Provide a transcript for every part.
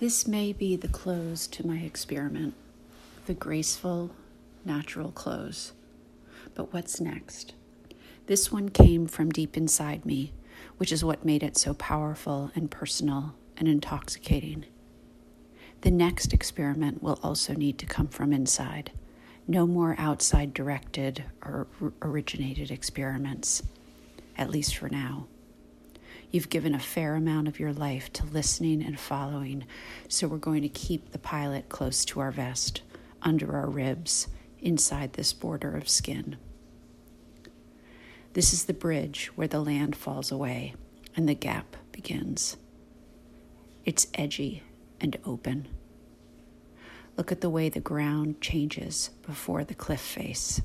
This may be the close to my experiment, the graceful, natural close. But what's next? This one came from deep inside me, which is what made it so powerful and personal and intoxicating. The next experiment will also need to come from inside. No more outside directed or originated experiments, at least for now. You've given a fair amount of your life to listening and following, so we're going to keep the pilot close to our vest, under our ribs, inside this border of skin. This is the bridge where the land falls away and the gap begins. It's edgy and open. Look at the way the ground changes before the cliff face.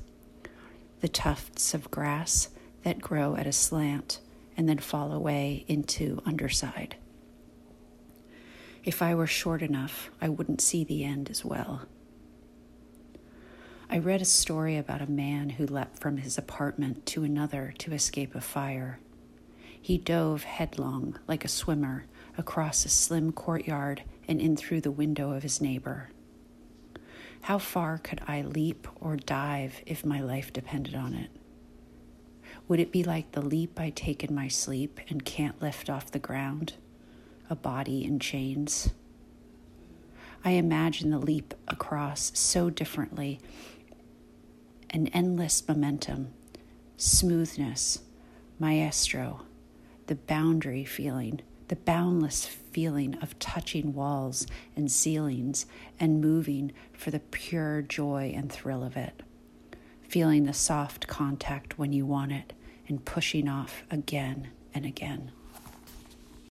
The tufts of grass that grow at a slant and then fall away into underside. If I were short enough, I wouldn't see the end as well. I read a story about a man who leapt from his apartment to another to escape a fire. He dove headlong, like a swimmer, across a slim courtyard and in through the window of his neighbor. How far could I leap or dive if my life depended on it? Would it be like the leap I take in my sleep and can't lift off the ground? A body in chains? I imagine the leap across so differently. An endless momentum, smoothness, maestro, the boundary feeling, the boundless feeling of touching walls and ceilings and moving for the pure joy and thrill of it. Feeling the soft contact when you want it, and pushing off again and again.